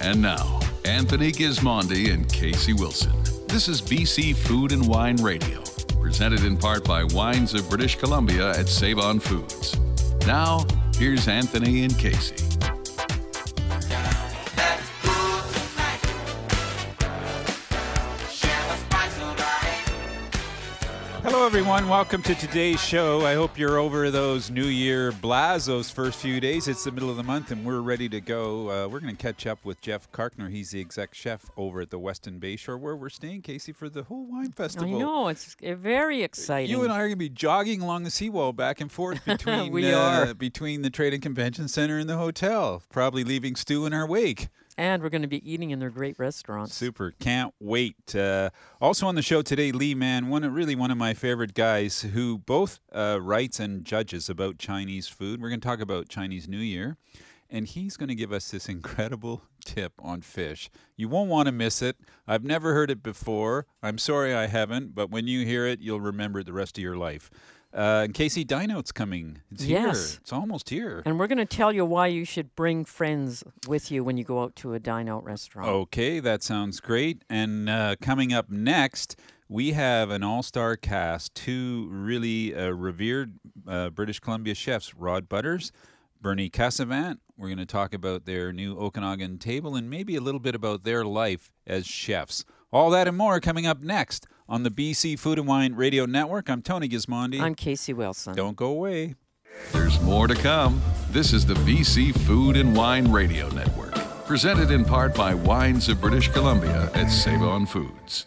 And now, Anthony Gismondi and Casey Wilson. This is BC Food and Wine Radio, presented in part by Wines of British Columbia at Save On Foods. Now, here's Anthony and Casey. Everyone. Welcome to today's show. I hope you're over those New Year blahs those first few days. It's the middle of the month, and we're ready to go. Uh, we're going to catch up with Jeff Karkner. He's the exec chef over at the Westin Bayshore, where we're staying, Casey, for the whole wine festival. I know it's uh, very exciting. You and I are going to be jogging along the seawall back and forth between We uh, are. between the Trade and Convention Center and the hotel, probably leaving Stu in our wake. And we're going to be eating in their great restaurants. Super. Can't wait. Uh, also on the show today, Lee Mann, one really one of my favorite guys who both uh, writes and judges about Chinese food. We're going to talk about Chinese New Year. And he's going to give us this incredible tip on fish. You won't want to miss it. I've never heard it before. I'm sorry I haven't, but when you hear it, you'll remember it the rest of your life. Uh, and Casey Dine Out's coming. It's here. Yes. It's almost here. And we're going to tell you why you should bring friends with you when you go out to a dine out restaurant. Okay, that sounds great. And uh, coming up next, we have an all star cast, two really uh, revered uh, British Columbia chefs, Rod Butters, Bernie Casavant. We're going to talk about their new Okanagan table and maybe a little bit about their life as chefs. All that and more coming up next on the BC Food and Wine Radio Network. I'm Tony Gismondi. I'm Casey Wilson. Don't go away. There's more to come. This is the BC Food and Wine Radio Network, presented in part by Wines of British Columbia at Save On Foods.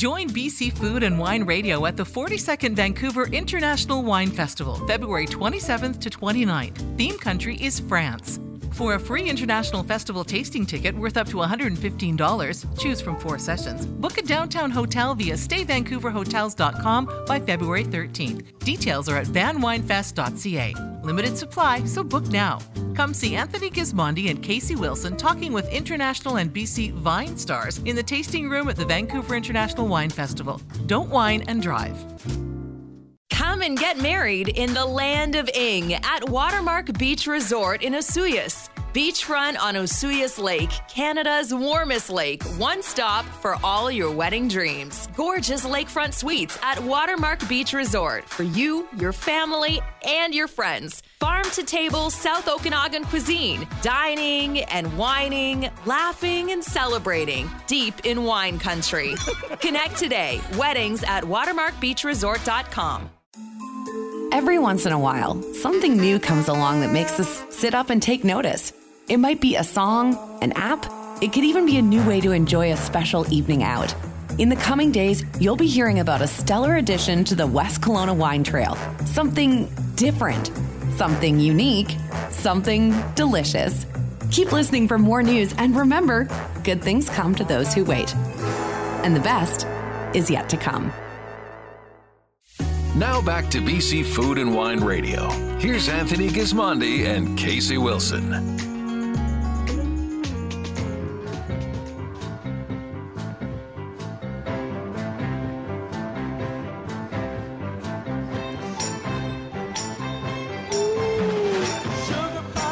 Join BC Food and Wine Radio at the 42nd Vancouver International Wine Festival, February 27th to 29th. Theme country is France. For a free international festival tasting ticket worth up to $115, choose from four sessions. Book a downtown hotel via stayvancouverhotels.com by February 13th. Details are at vanwinefest.ca. Limited supply, so book now. Come see Anthony Gismondi and Casey Wilson talking with international and BC Vine stars in the tasting room at the Vancouver International Wine Festival. Don't wine and drive. Come and get married in the land of Ing at Watermark Beach Resort in Osoyoos. Beachfront on Osoyoos Lake, Canada's warmest lake. One stop for all your wedding dreams. Gorgeous lakefront suites at Watermark Beach Resort for you, your family, and your friends. Farm to table South Okanagan cuisine. Dining and wining, laughing and celebrating. Deep in wine country. Connect today. Weddings at watermarkbeachresort.com. Every once in a while, something new comes along that makes us sit up and take notice. It might be a song, an app, it could even be a new way to enjoy a special evening out. In the coming days, you'll be hearing about a stellar addition to the West Kelowna Wine Trail. Something different, something unique, something delicious. Keep listening for more news and remember, good things come to those who wait. And the best is yet to come. Now back to BC Food and Wine Radio. Here's Anthony Gismondi and Casey Wilson.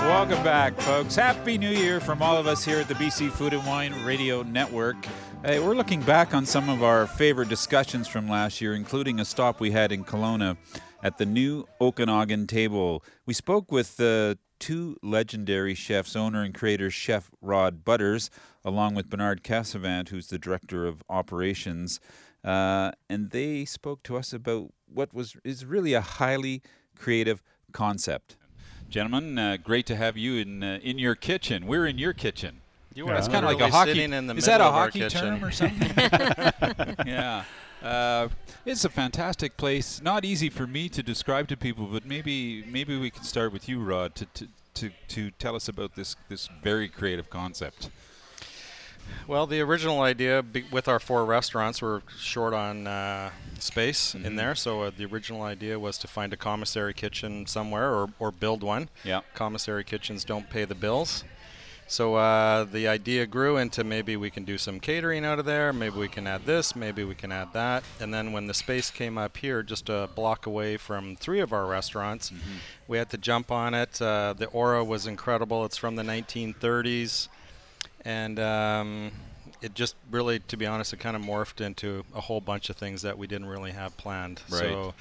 Welcome back, folks. Happy New Year from all of us here at the BC Food and Wine Radio Network. Hey, we're looking back on some of our favorite discussions from last year, including a stop we had in Kelowna at the new Okanagan table. We spoke with uh, two legendary chefs, owner and creator Chef Rod Butters, along with Bernard Casavant, who's the director of operations. Uh, and they spoke to us about what was is really a highly creative concept. Gentlemen, uh, great to have you in uh, in your kitchen. We're in your kitchen. You That's are kind of like a hockey. sitting in the is that a middle of our hockey term or something? yeah. Uh, it's a fantastic place. Not easy for me to describe to people, but maybe maybe we can start with you, Rod, to to, to, to tell us about this this very creative concept. Well, the original idea be- with our four restaurants, we're short on uh, space in Mhm. there. So uh, the original idea was to find a commissary kitchen somewhere or, or build one. Yeah. Commissary kitchens don't pay the bills. So uh, the idea grew into maybe we can do some catering out of there. Maybe we can add this. Maybe we can add that. And then when the space came up here, just a block away from three of our restaurants, we had to jump on it. Uh, the aura was incredible. It's from the 1930s, and um, it just really, to be honest, it kind of morphed into a whole bunch of things that we didn't really have planned. Right. So.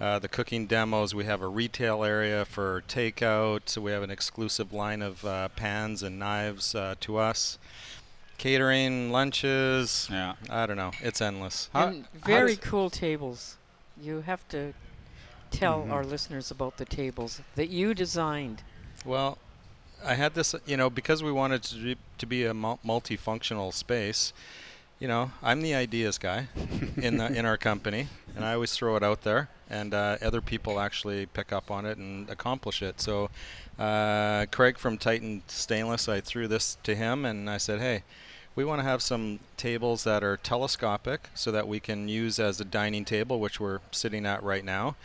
Uh, the cooking demos, we have a retail area for takeout. So We have an exclusive line of uh, pans and knives uh, to us. Catering, lunches. Yeah. I don't know. It's endless. and very cool tables. You have to tell Mhm. our listeners about the tables that you designed. Well, I had this, you know, because we wanted to be, to be a multifunctional space. You know, I'm the ideas guy in the in our company, and I always throw it out there, and uh, other people actually pick up on it and accomplish it. So, uh, Craig from Titan Stainless, I threw this to him, and I said, "Hey, we want to have some tables that are telescopic, so that we can use as a dining table, which we're sitting at right now."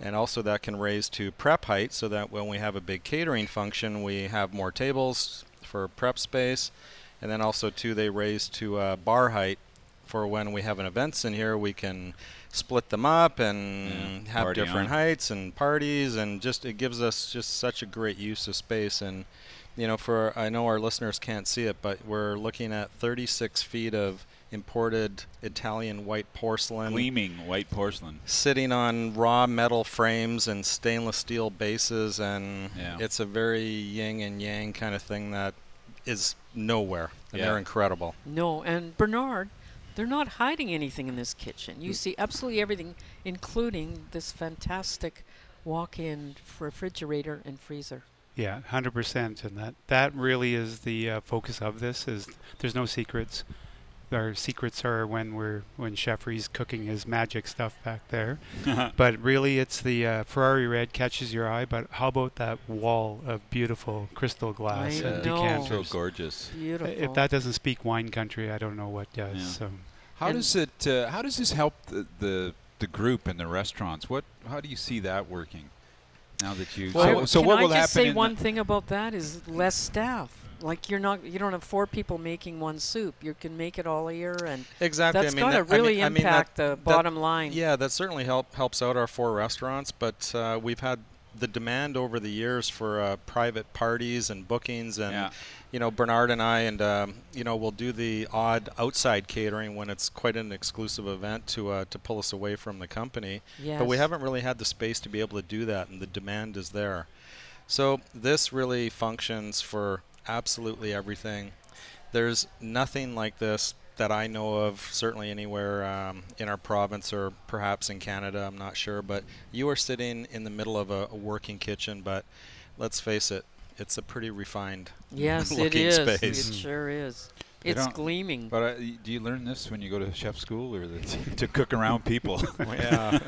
and also that can raise to prep height so that when we have a big catering function we have more tables for prep space and then also too they raise to uh, bar height for when we have an events in here we can split them up and Yeah, have different on. heights and parties and just it gives us just such a great use of space and you know for I know our listeners can't see it but we're looking at 36 feet of imported Italian white porcelain Gleaming white porcelain. sitting on raw metal frames and stainless steel bases and Yeah. it's a very yin and yang kind of thing that is nowhere and Yeah. they're incredible No, and Bernard, they're not hiding anything in this kitchen. You see absolutely everything, including this fantastic walk-in refrigerator and freezer. Yeah, hundred percent, and that that really is the uh, focus of this. Is there's no secrets. Our secrets are when we're when Jeffrey's cooking his magic stuff back there. but really, it's the uh, Ferrari red catches your eye. But how about that wall of beautiful crystal glass I and know. decanters? So gorgeous. Beautiful. If that doesn't speak wine country, I don't know what does. Yeah. So. How And- does it? Uh, how does this help the, the the group and the restaurants? What? How do you see that working? Now that you. Well, so, so can what I will just happen? say one thing about that is less staff. Like you're not, you don't have four people making one soup. You can make it all year, and exactly that's I mean, got to that- I mean- really I mean, that- impact the that- bottom line. yeah that certainly help helps out our four restaurants but uh, we've had the demand over the years for uh, private parties and bookings and Yeah. you know Bernard and I and um, you know we'll do the odd outside catering when it's quite an exclusive event to uh, to pull us away from the company but we haven't really had the space to be able to do that and the demand is there so this really functions for absolutely everything there's nothing like this that I know of, certainly anywhere um, in our province or perhaps in Canada, I'm not sure. But you are sitting in the middle of a, a working kitchen, but let's face it, it's a pretty refined Yes, it looking is. space. It sure is. They It's gleaming. But uh, do you learn this when you go to chef school, or the, to cook around people? yeah,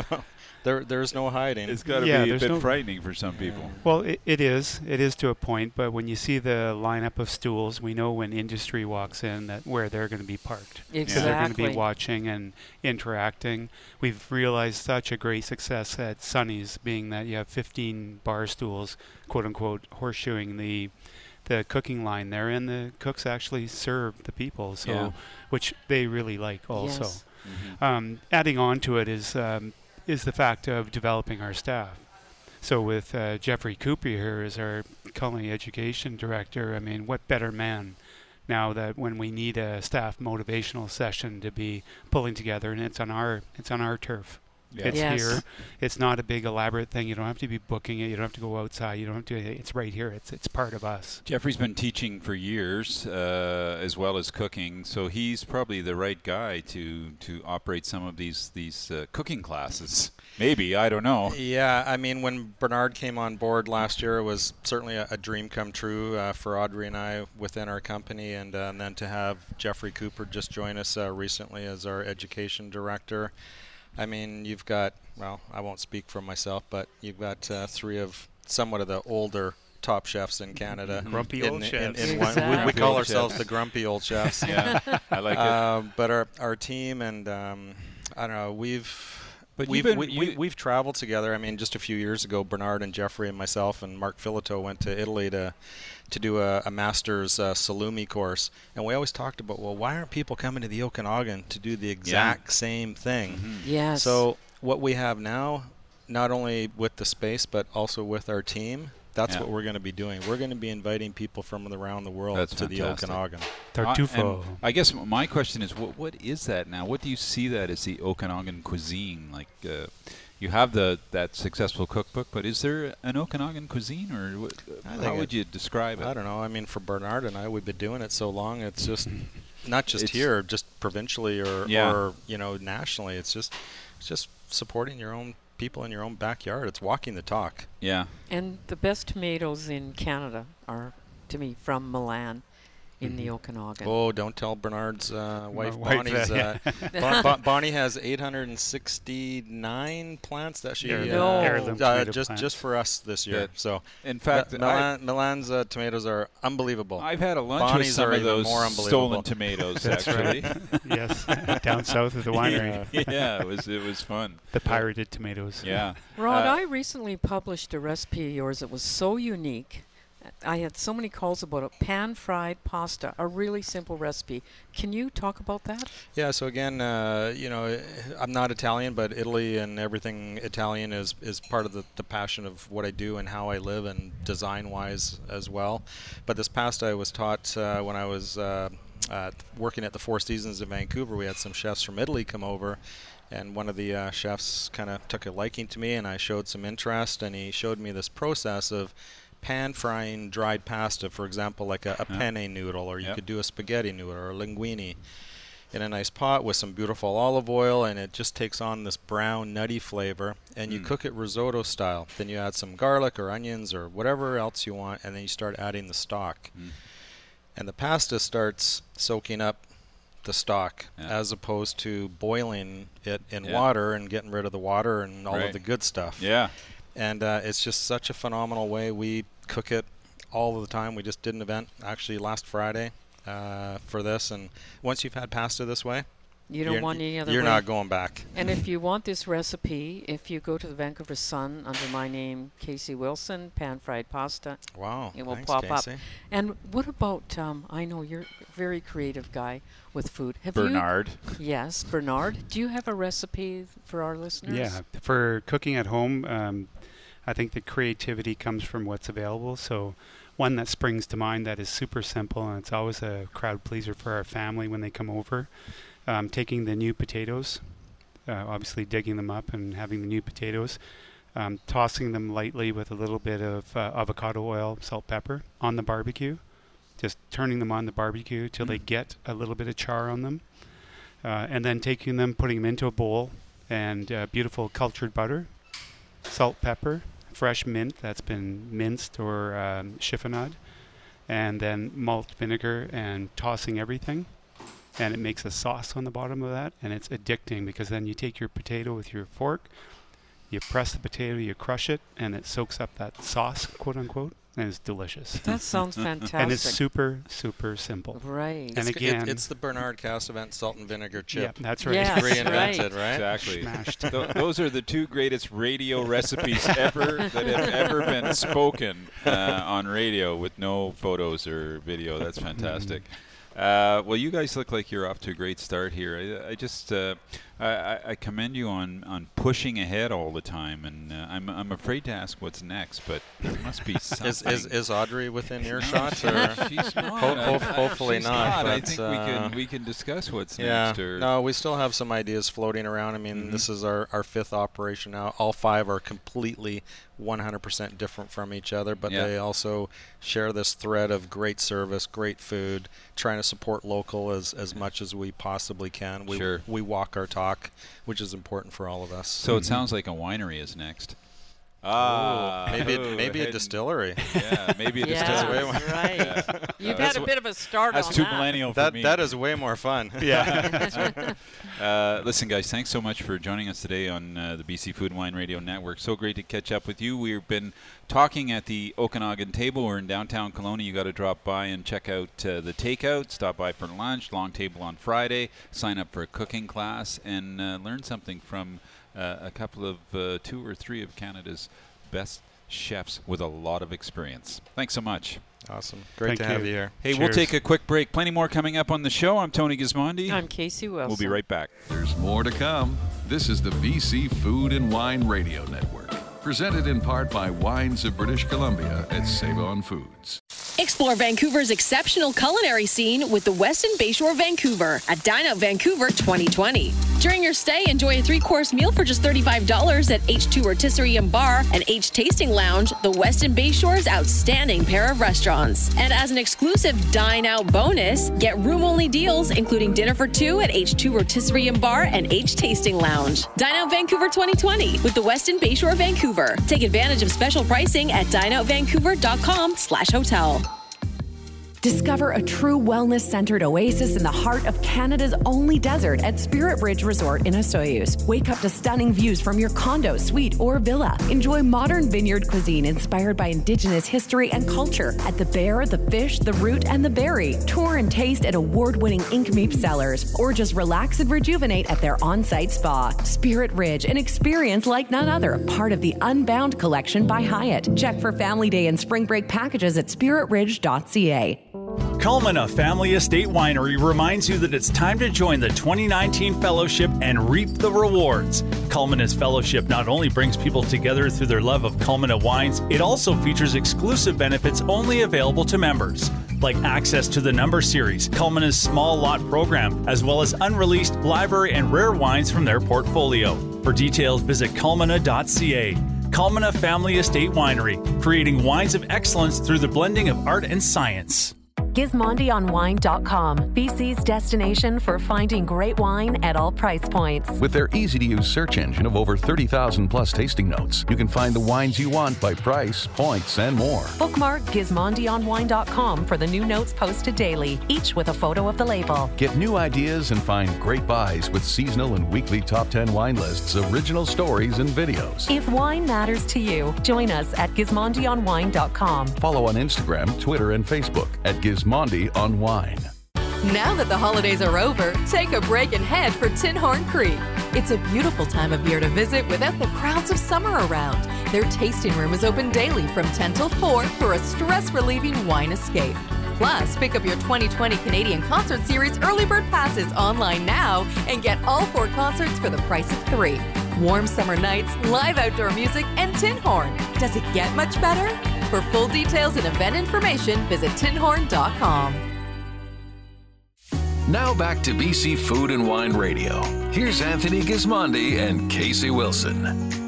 there, there's no hiding. it's got to Yeah, be a there's bit no- frightening for some people. Well, it, it is. It is to a point, but when you see the lineup of stools, we know when industry walks in that where they're going to be parked. So they're going to be watching and interacting. We've realized such a great success at Sunny's, being that you have 15 bar stools, quote unquote, horseshoeing the the cooking line there, and the cooks actually serve the people, so Yeah. which they really like also. Yes. Mm-hmm. Um, adding on to it is um, is the fact of developing our staff. So with uh, Jeffrey Cooper here as our culinary education director, I mean, what better man now that when we need a staff motivational session to be pulling together, and it's on our it's on our turf. Yeah. It's Yes. here. It's not a big elaborate thing. You don't have to be booking it. You don't have to go outside. You don't have to. It's right here. It's it's part of us. Jeffrey's been teaching for years, uh, as well as cooking, so he's probably the right guy to to operate some of these these uh, cooking classes. Maybe I don't know. Yeah, I mean, when Bernard came on board last year, it was certainly a, a dream come true uh, for Audrey and I within our company, and, uh, and then to have Jeffrey Cooper just join us uh, recently as our education director. I mean, you've got, well, I won't speak for myself, but you've got uh, three of somewhat of the older top chefs in Canada. Grumpy in, old in- chefs. in one- we- we, call ourselves the grumpy old chefs. Yeah, I like it. Uh, but our our team and um, I don't know we've But we've been- we, we, we've traveled together. I mean, just a few years ago, Bernard and Jeffrey and myself and Mark Filatow went to Italy to to do a, a master's uh, salumi course, and we always talked about well, why aren't people coming to the Okanagan to do the exact same thing? Mm-hmm. Yes. So what we have now, not only with the space but also with our team. That's Yeah. what we're going to be doing. We're going to be inviting people from around the world That's to the. Okanagan. Tartufo. Uh, and I guess my question is, what what is that now? What do you see that as the Okanagan cuisine? Like, uh, you have the that successful cookbook, but is there an Okanagan cuisine, or what, I how would it- you describe it? I don't know. I mean, for Bernard and I, we've been doing it so long. It's just not just It's- here, just provincially or, Yeah. or you know nationally. It's just it's just supporting your own people in your own backyard. It's walking the talk. Yeah, And the best tomatoes in Canada are, to me, from Milan in the Okanagan. Oh, don't tell Bernard's uh, wife wife Bonnie's. that, Uh, Bon- Bon- Bonnie has 869 plants that she Heirloom- No. heirloom uh, just plants. just for us this year. Yeah. So in fact, Mi- Milan, Milan's uh, tomatoes are unbelievable. I've had a lunch Bonnie's with some are of those more unbelievable. stolen tomatoes. Actually, yes, down south of the winery. yeah, it was it was fun. The pirated tomatoes. Yeah, Rod, Uh, I recently published a recipe of yours that was so unique. I had so many calls about it. Pan fried pasta, a really simple recipe. Can you talk about that? Yeah, so again, uh, you know, I'm not Italian, but Italy and everything Italian is, is part of the, the passion of what I do and how I live and design wise as well. But this pasta I was taught uh, when I was uh, uh, working at the Four Seasons in Vancouver. We had some chefs from Italy come over. And one of the uh, chefs kind of took a liking to me, and I showed some interest. And he showed me this process of pan frying dried pasta, for example, like a, a penne noodle, or you Yep. could do a spaghetti noodle or a linguine in a nice pot with some beautiful olive oil, and it just takes on this brown, nutty flavor. And you Mm. cook it risotto style. Then you add some garlic or onions or whatever else you want, and then you start adding the stock. Mm. And the pasta starts soaking up the stock Yeah. as opposed to boiling it in Yeah. water and getting rid of the water and all Right. of the good stuff yeah. and uh, it's just such a phenomenal way. We cook it all the time. We just did an event actually last Friday uh, for this, and once you've had pasta this way, You don't want any other You're way. not going back. And if you want this recipe, if you go to the Vancouver Sun under my name, Casey Wilson, pan fried pasta, Wow, it will thanks, pop up. And what about? Um, I know you're a very creative guy with food. Have Bernard. you? Yes, Bernard. Do you have a recipe for our listeners? Yeah, for cooking at home, um, I think the creativity comes from what's available. So, one that springs to mind that is super simple, and it's always a crowd pleaser for our family when they come over. Um, taking the new potatoes, uh, obviously digging them up and having the new potatoes, um, tossing them lightly with a little bit of uh, avocado oil, salt, pepper on the barbecue, just turning them on the barbecue till they Mm. get a little bit of char on them, uh, and then taking them, putting them into a bowl, and uh, beautiful cultured butter, salt, pepper, fresh mint that's been minced or um, chiffonade, and then malt vinegar and tossing everything. And it makes a sauce on the bottom of that, and it's addicting because then you take your potato with your fork, you press the potato, you crush it, and it soaks up that sauce, quote unquote, and it's delicious. That sounds fantastic. and it's super, super simple. right. And it's, g- it- again- it's the Bernard Casavant salt and vinegar chip. Yeah, that's right. Yes, Reinvented, right? Exactly. Smashed. Th- those are the two greatest radio recipes ever that have ever been spoken uh, on radio with no photos or video. That's fantastic. Uh, well, you guys look like you're off to a great start here. I, I just uh, I, I- I commend you on, on pushing ahead all the time, and uh, I'm I'm afraid to ask what's next, but there must be something. Is, is, is Audrey within earshot? or? she's not. Ho- ho- hopefully she's not, I but, think we uh, can we can discuss what's Yeah. next. Or No, we still have some ideas floating around. I mean, Mhm. this is our, our fifth operation now. All five are completely 100% different from each other, but Yeah. they also share this thread of great service, great food, trying to support local as, as much as we possibly can. We, Sure. we walk our talk, which is important for all of us. So it mm-hmm. sounds like a winery is next. Ah, maybe ooh, maybe a hidden- distillery. Yeah, maybe a Yeah, distillery. way right. Yeah. You've That's had a bit of a start That's on too that. millennial for That me. that is way more fun. Yeah. Uh, listen, guys, thanks so much for joining us today on uh, the BC Food and Wine Radio Network. So great to catch up with you. We've been talking at the Okanagan table. We're in downtown Kelowna. You got to drop by and check out uh, the takeout. Stop by for lunch. Long table on Friday. Sign up for a cooking class and uh, learn something from a couple of uh, two or three of Canada's best chefs with a lot of experience. Thanks so much. Awesome. Great Thank to have you. you here. Hey, we'll take a quick break. Plenty more coming up on the show. I'm Tony Gismondi. I'm Casey Wilson. We'll be right back. There's more to come. This is the BC Food and Wine Radio Network, presented in part by Wines of British Columbia at Save On Foods. Explore Vancouver's exceptional culinary scene with the Westin Bayshore Vancouver at Dine Out Vancouver 2020. During your stay, enjoy a three course meal for just $35 at H2 Rotisserie and Bar and H Tasting Lounge, the Westin Bayshore's outstanding pair of restaurants. And as an exclusive Dine Out bonus, get room only deals, including dinner for two at H2 Rotisserie and Bar and H Tasting Lounge. Dine Out Vancouver 2020 with the Westin Bayshore Vancouver. Take advantage of special pricing at dineoutvancouver.com slash hotel. Discover a true wellness centered oasis in the heart of Canada's only desert at Spirit Ridge Resort in Osoyoos. Wake up to stunning views from your condo, suite, or villa. Enjoy modern vineyard cuisine inspired by Indigenous history and culture at the bear, the fish, the root, and the berry. Tour and taste at award winning Nk'Mip cellars, or just relax and rejuvenate at their on site spa. Spirit Ridge, an experience like none other, part of the Unbound collection by Hyatt. Check for family day and spring break packages at spiritridge.ca. Culmina Family Estate Winery reminds you that it's time to join the 2019 Fellowship and reap the rewards. Culmina's Fellowship not only brings people together through their love of Culmina wines, it also features exclusive benefits only available to members. Like access to the Number Series, Culmina's small lot program, as well as unreleased library and rare wines from their portfolio. For details, visit culmina.ca. Culmina Family Estate Winery, creating wines of excellence through the blending of art and science. GismondiOnWine.com, BC's destination for finding great wine at all price points. With their easy to use search engine of over 30,000 plus tasting notes, you can find the wines you want by price, points, and more. Bookmark GismondiOnWine.com for the new notes posted daily, each with a photo of the label. Get new ideas and find great buys with seasonal and weekly top 10 wine lists, original stories, and videos. If wine matters to you, join us at GismondiOnWine.com. Follow on Instagram, Twitter, and Facebook at Gismondi on Wine. Now that the holidays are over, take a break and head for Tinhorn Creek. It's a beautiful time of year to visit without the crowds of summer around. Their tasting room is open daily from 10 till 4 for a stress relieving wine escape. Plus, pick up your 2020 Canadian Concert Series early bird passes online now and get all four concerts for the price of three. Warm summer nights, live outdoor music, and Tinhorn. Does it get much better? For full details and event information, visit tinhorn.com. Now back to BC Food and Wine Radio. Here's Anthony Gismondi and Casey Wilson.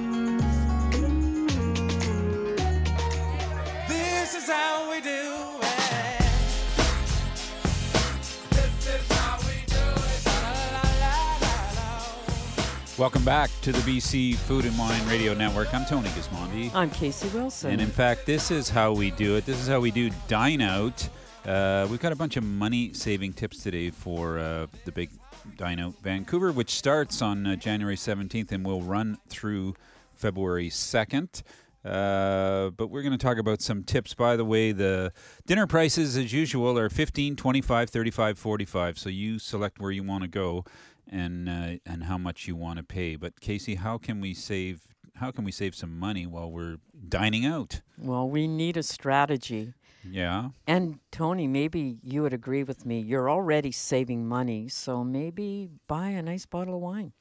Welcome back to the BC Food and Wine Radio Network. I'm Tony Gismondi. I'm Casey Wilson. And in fact, this is how we do it. This is how we do Dine Out. Uh, we've got a bunch of money saving tips today for uh, the big Dine Out Vancouver, which starts on uh, January 17th and will run through February 2nd. Uh, but we're going to talk about some tips. By the way, the dinner prices, as usual, are 15 25 35 45 So you select where you want to go and uh, and how much you want to pay. But Casey, how can we save how can we save some money while we're dining out? well, we need a strategy. Yeah. And Tony, maybe you would agree with me. You're already saving money, so maybe buy a nice bottle of wine.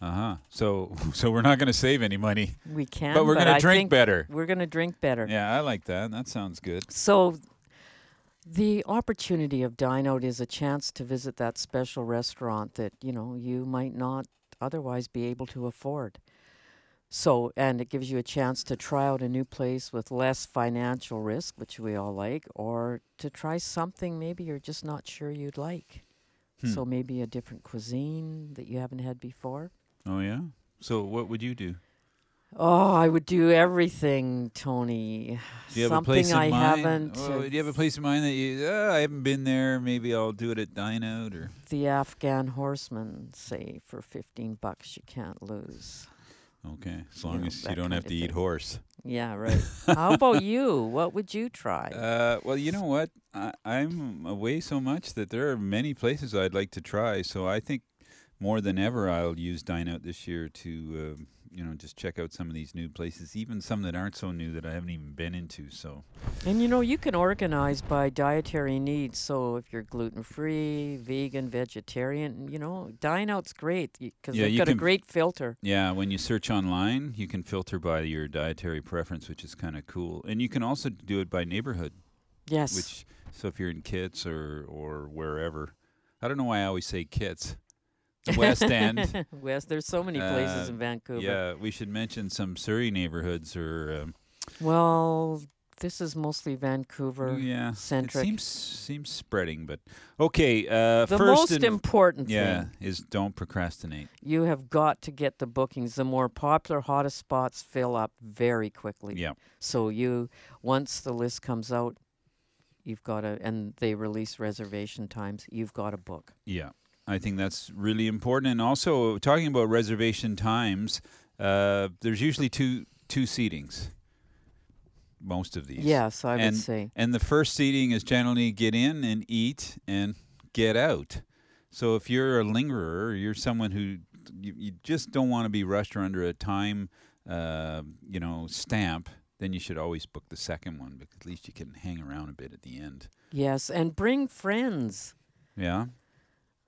Uh huh. So so we're not going to save any money. We can, But we're gonna drink better. We're going to drink better. Yeah, I like that. That sounds good. So, the opportunity of Dine Out is a chance to visit that special restaurant that you know you might not otherwise be able to afford. So, and it gives you a chance to try out a new place with less financial risk, which we all like, or to try something maybe you're just not sure you'd like. Hmm. So maybe a different cuisine that you haven't had before. Oh yeah. So what would you do? Oh, I would do everything, Tony. Do you have Something a place in I mind? haven't. Oh, do you have a place in mind that you? Uh, I haven't been there. Maybe I'll do it at Dine Out or. the Afghan Horsemen say for 15 bucks you can't lose. Okay, as long know, as you don't have to eat horse. Yeah, right. How about you? What would you try? Uh, well, you know what? I, I'm away so much that there are many places I'd like to try. So I think more than ever I'll use Dine Out this year to, uh, you know, just check out some of these new places, even some that aren't so new that I haven't even been into. So And you know, you can organize by dietary needs. So if you're gluten free, vegan, vegetarian, you know, Dine Out's great because Yeah, they've got a great filter. yeah, when you search online, you can filter by your dietary preference, which is kind of cool. And you can also do it by neighborhood. Yes. Which so if you're in Kits or or wherever, I don't know why I always say Kits. The West End. West, there's so many places Uh, in Vancouver. Yeah, we should mention some Surrey neighborhoods or. Um, Well, this is mostly Vancouver yeah, centric. It seems seems spreading, but okay. Uh, The first most important yeah, thing. is don't procrastinate. you have got to get the bookings. The more popular, hottest spots fill up very quickly. Yeah. So you, once the list comes out, you've got to, and they release reservation times. You've got to book. Yeah, I think that's really important. And also talking about reservation times, uh, there's usually two two seatings. Most of these. Yes, I would and, say. And the first seating is generally get in and eat and get out. So if you're a lingerer, you're someone who you, you just don't want to be rushed or under a time, uh, you know, stamp. Then you should always book the second one because at least you can hang around a bit at the end. Yes, and bring friends Yeah.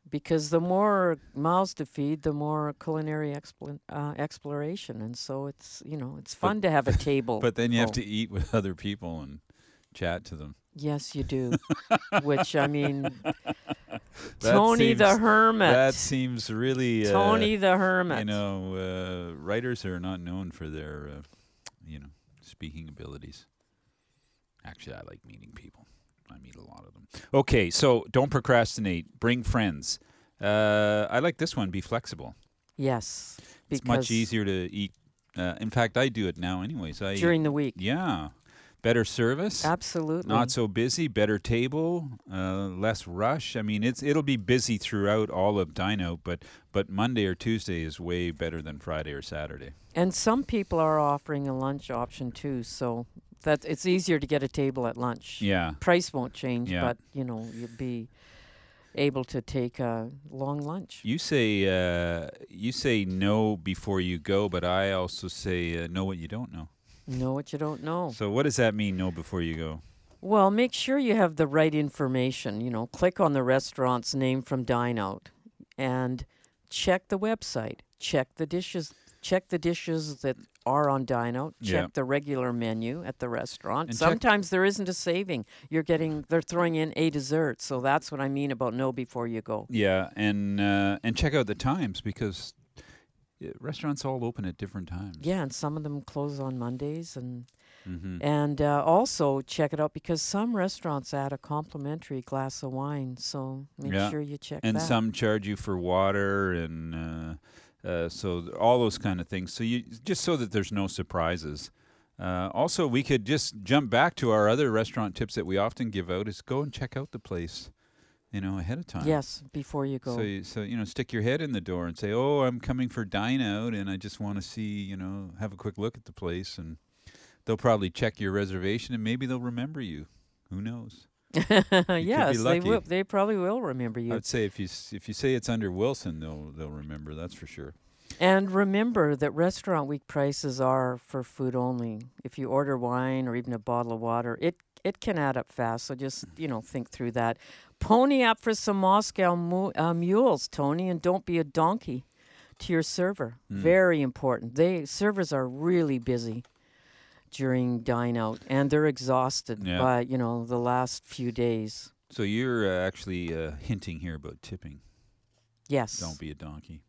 Because the more mouths to feed, the more culinary expl- uh, exploration, and so it's you know it's fun to have a table. But then you have to eat with other people and chat to them. Yes, you do. Which I mean, Tony the Hermit. That seems really uh, Tony the Hermit. You know, uh, writers are not known for their, uh, you know, speaking abilities. Actually, I like meeting people. I meet a lot of them. Okay, so don't procrastinate. Bring friends. Uh, I like this one. Be flexible. Yes, It's much easier to eat. Uh, in fact, I do it now, anyways. I During the week. Yeah, better service. Absolutely. Not so busy. Better table. Uh, less rush. I mean, it's it'll be busy throughout all of Dine Out, but but Monday or Tuesday is way better than Friday or Saturday. And some people are offering a lunch option too, so that it's easier to get a table at lunch. Yeah. Price won't change, Yeah. but you know, you'd be able to take a long lunch. You say uh, you say no before you go, but I also say uh, know what you don't know. Know what you don't know. So what does that mean? Know before you go. Well, make sure you have the right information. You know, click on the restaurant's name from Dine Out and check the website. Check the dishes. Check the dishes that are on Dine Out. Check Yeah. the regular menu at the restaurant. And Sometimes there isn't a saving. You're getting they're throwing in a dessert. So that's what I mean about know before you go. Yeah, and uh, and check out the times because restaurants all open at different times. Yeah, and some of them close on Mondays and Mhm. and uh, also check it out because some restaurants add a complimentary glass of wine. So make yeah. sure you check And that. some charge you for water and uh, uh, so all those kind of things. So you just so that there's no surprises. Uh, also, we could just jump back to our other restaurant tips that we often give out: is go and check out the place, you know, ahead of time. Yes, before you go. So, you, so you know, stick your head in the door and say, "Oh, I'm coming for dine out, and I just want to see, you know, have a quick look at the place." And they'll probably check your reservation, and maybe they'll remember you. Who knows? You could be yes, they will. They probably will remember you. I'd say if you if you say it's under Wilson, they'll they'll remember. That's for sure. And remember that restaurant week prices are for food only. If you order wine or even a bottle of water, it it can add up fast. So just you know think through that. Pony up for some Moscow mu- uh, mules, Tony, and don't be a donkey to your server. Mm. Very important. They servers are really busy during dine out, and they're exhausted Yeah. by you know the last few days. So you're uh, actually uh, hinting here about tipping. Yes. Don't be a donkey.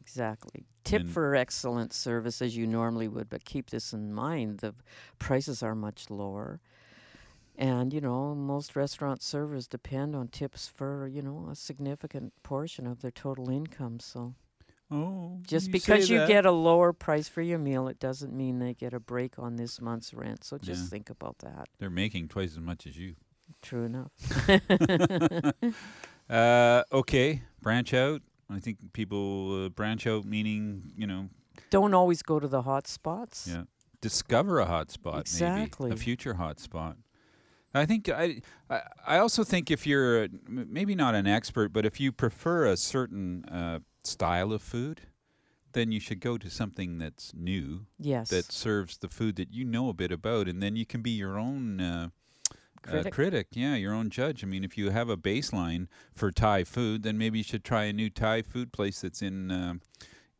Exactly. Tip And- for excellent service as you normally would, but keep this in mind the prices are much lower. And, you know, most restaurant servers depend on tips for, you know, a significant portion of their total income. So, Oh, Just you because you that. get a lower price for your meal, it doesn't mean they get a break on this month's rent. So just Yeah. think about that. They're making twice as much as you. True enough. uh, okay, branch out. I think people uh, branch out, meaning you know, Don't always go to the hot spots. yeah, discover a hot spot, Exactly. maybe a future hot spot. I think I, I I also think if you're a, maybe not an expert, but if you prefer a certain uh, style of food, then you should go to something that's new. Yes. That serves the food that you know a bit about, and then you can be your own. Uh, Critic. Uh, critic, yeah, your own judge. I mean, if you have a baseline for Thai food, then maybe you should try a new Thai food place that's in uh,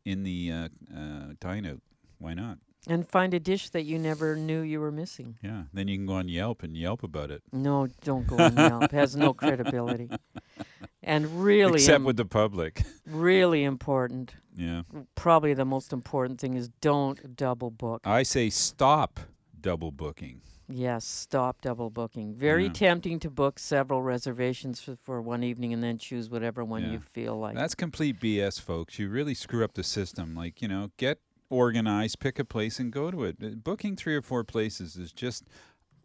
in the uh, uh, dine out. Why not? And find a dish that you never knew you were missing. Yeah, then you can go on Yelp and Yelp about it. No, don't go on Yelp. It has no credibility. And really, except im- with the public. really important. Yeah. Probably the most important thing is don't double book. I say stop double booking. Yes, stop double booking. Very Yeah. tempting to book several reservations for, for one evening and then choose whatever one Yeah. you feel like. That's complete BS, folks. You really screw up the system. Like, you know, get organized, pick a place and go to it. Uh, Booking three or four places is just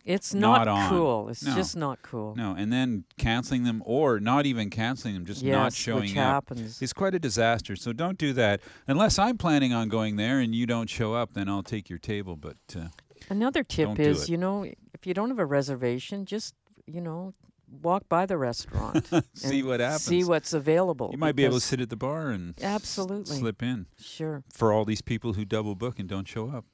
It's not, not cool. It's No. just not cool. No, and then canceling them or not even canceling them, just not Yes, which showing up. happens. It's quite a disaster. So don't do that. Unless I'm planning on going there and you don't show up, then I'll take your table. But uh, Another tip is, you know, if you don't have a reservation, just, you know, walk by the restaurant. See what happens. See what's available. you might be able to sit at the bar and s- Absolutely. slip in. Sure. For all these people who double book and don't show up.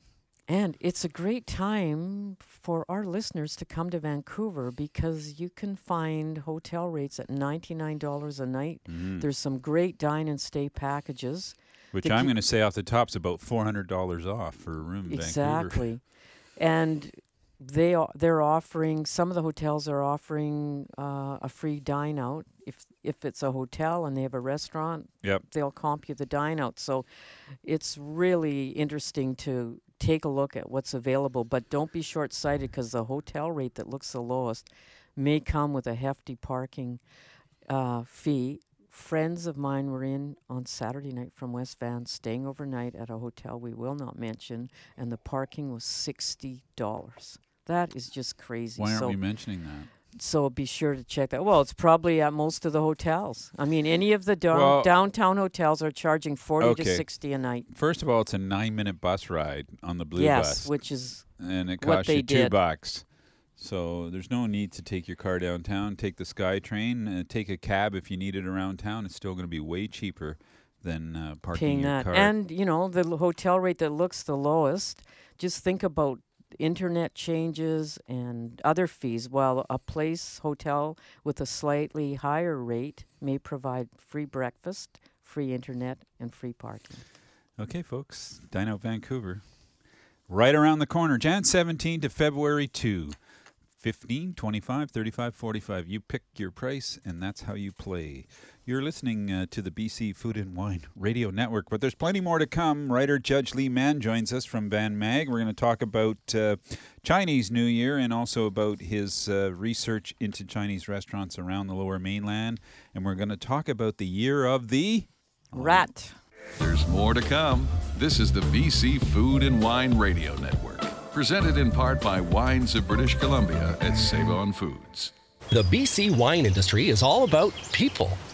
And it's a great time for our listeners to come to Vancouver because you can find hotel rates at $99 a night. Mhm. There's some great dine and stay packages. Which I'm going to say off the top is about $400 off for a room in Vancouver. Exactly. and they are, they're offering some of the hotels are offering uh, a free dine out if if it's a hotel and they have a restaurant Yep. they'll comp you the dine out so it's really interesting to take a look at what's available but don't be short-sighted because the hotel rate that looks the lowest may come with a hefty parking uh, fee friends of mine were in on Saturday night from West Van, staying overnight at a hotel we will not mention, and the parking was sixty dollars. That is just crazy. Why aren't so, we mentioning that? so be sure to check that. Well, it's probably at most of the hotels. I mean, any of the down, Well- downtown hotels are charging forty to sixty a night. First of all, it's a nine minute bus ride on the blue yes, bus. which is and it costs you two did. bucks. So there's no need to take your car downtown. Take the SkyTrain. Uh, take a cab if you need it around town. It's still going to be way cheaper than uh, parking paying your that. car. And you know, the hotel rate that looks the lowest. Just think about internet changes and other fees. While a place hotel with a slightly higher rate may provide free breakfast, free internet, and free parking. Okay, folks, Dine Out Vancouver. Right around the corner, Jan 17 to February 2. 15, 25, 35, 45. You pick your price, and that's how you play. You're listening uh, to the BC Food and Wine Radio Network, but there's plenty more to come. Writer Judge Lee Mann joins us from Van Mag. We're going to talk about uh, Chinese New Year and also about his uh, research into Chinese restaurants around the lower mainland. And we're going to talk about the year of the Rat. There's more to come. This is the BC Food and Wine Radio Network, presented in part by Wines of British Columbia at Save On Foods. The BC wine industry is all about people.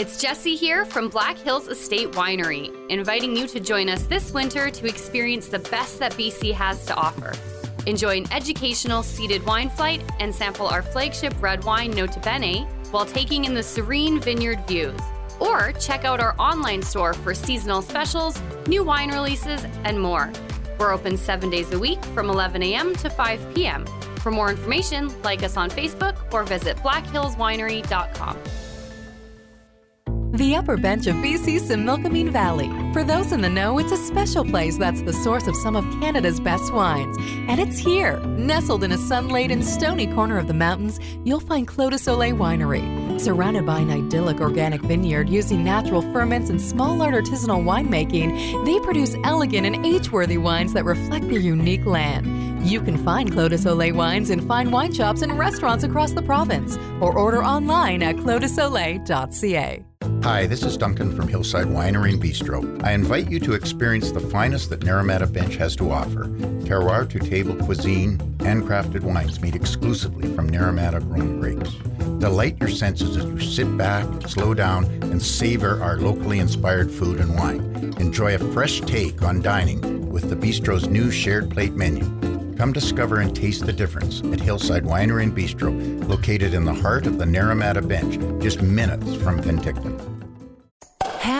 It's Jesse here from Black Hills Estate Winery, inviting you to join us this winter to experience the best that BC has to offer. Enjoy an educational seated wine flight and sample our flagship red wine Nota Bene while taking in the serene vineyard views. Or check out our online store for seasonal specials, new wine releases, and more. We're open seven days a week from 11 a.m. to 5 p.m. For more information, like us on Facebook or visit blackhillswinery.com. The upper bench of BC's Similkameen Valley. For those in the know, it's a special place that's the source of some of Canada's best wines. And it's here, nestled in a sun-laden, stony corner of the mountains, you'll find Clos de Soleil Winery. Surrounded by an idyllic organic vineyard using natural ferments and small art artisanal winemaking, they produce elegant and age-worthy wines that reflect their unique land. You can find Clos de Soleil wines in fine wine shops and restaurants across the province, or order online at closdesoleil.ca. Hi, this is Duncan from Hillside Winery and Bistro. I invite you to experience the finest that Naramata Bench has to offer terroir to table cuisine, handcrafted wines made exclusively from Naramata grown grapes. Delight your senses as you sit back, slow down, and savor our locally inspired food and wine. Enjoy a fresh take on dining with the Bistro's new shared plate menu. Come discover and taste the difference at Hillside Winery and Bistro, located in the heart of the Naramata Bench, just minutes from Penticton.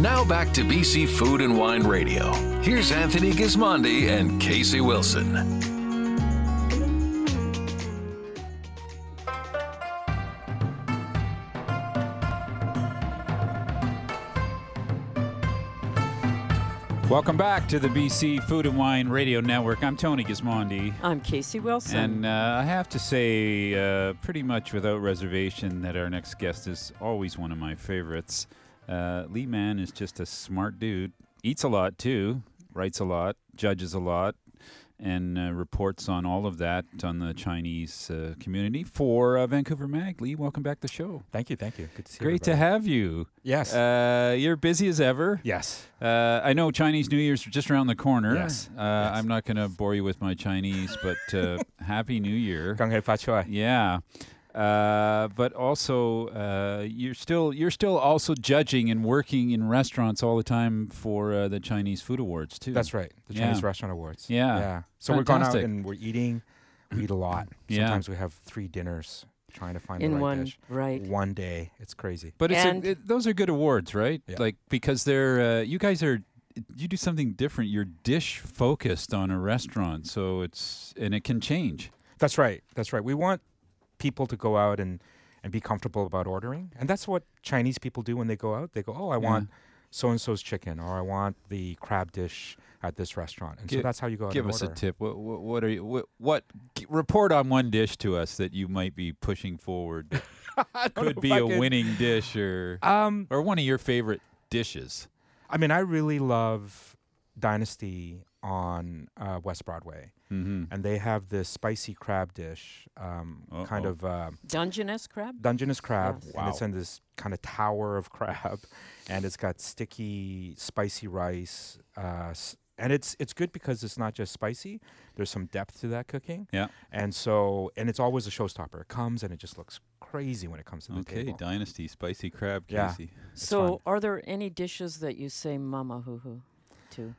Now back to BC Food and Wine Radio. Here's Anthony Gismondi and Casey Wilson. Welcome back to the BC Food and Wine Radio Network. I'm Tony Gismondi. I'm Casey Wilson. And uh, I have to say, uh, pretty much without reservation, that our next guest is always one of my favorites. Uh, Lee Man is just a smart dude. Eats a lot too, writes a lot, judges a lot, and uh, reports on all of that on the Chinese uh, community for uh, Vancouver Mag. Lee, welcome back to the show. Thank you, thank you. Good to see Great you, to have you. Yes. Uh, you're busy as ever. Yes. Uh, I know Chinese New Year's just around the corner. Yes. Uh, yes. I'm not going to bore you with my Chinese, but Happy New Year. Gong Hei Fa Chua. Yeah. Uh, but also, uh, you're still you're still also judging and working in restaurants all the time for uh, the Chinese Food Awards too. That's right. The Yeah. Chinese Restaurant Awards. Yeah. Yeah. So we're going out and we're eating. We eat a lot. Yeah. Sometimes we have three dinners trying to find In the right one- dish. right. One day. It's crazy. But it's a, it, those are good awards, right? Yeah. Like because they're uh, you guys are you do something different. You're dish focused on a restaurant, so it's and it can change. That's right. That's right. We want people to go out and, and be comfortable about ordering. And that's what Chinese people do when they go out. They go, oh, I Yeah. want so and so's chicken, or I want the crab dish at this restaurant. And so that's how you go out Give us order. a tip. What, what, what are you? What, what g- report on one dish to us that you might be pushing forward? that I don't know Could be a winning dish or Um, or one of your favorite dishes. I mean, I really love Dynasty on uh, West Broadway, Mm-hmm. and they have this spicy crab dish, um, kind of uh, Dungeness crab? Dungeness crab, Yes. and it's in this kind of tower of crab, and it's got sticky, spicy rice, uh, s- and it's it's good because it's not just spicy. There's some depth to that cooking, Yeah. and so and it's always a showstopper. It comes and it just looks crazy when it comes to the Okay, table. Dynasty spicy crab, Yeah. So, fun. are there any dishes that you say mama hoo hoo to?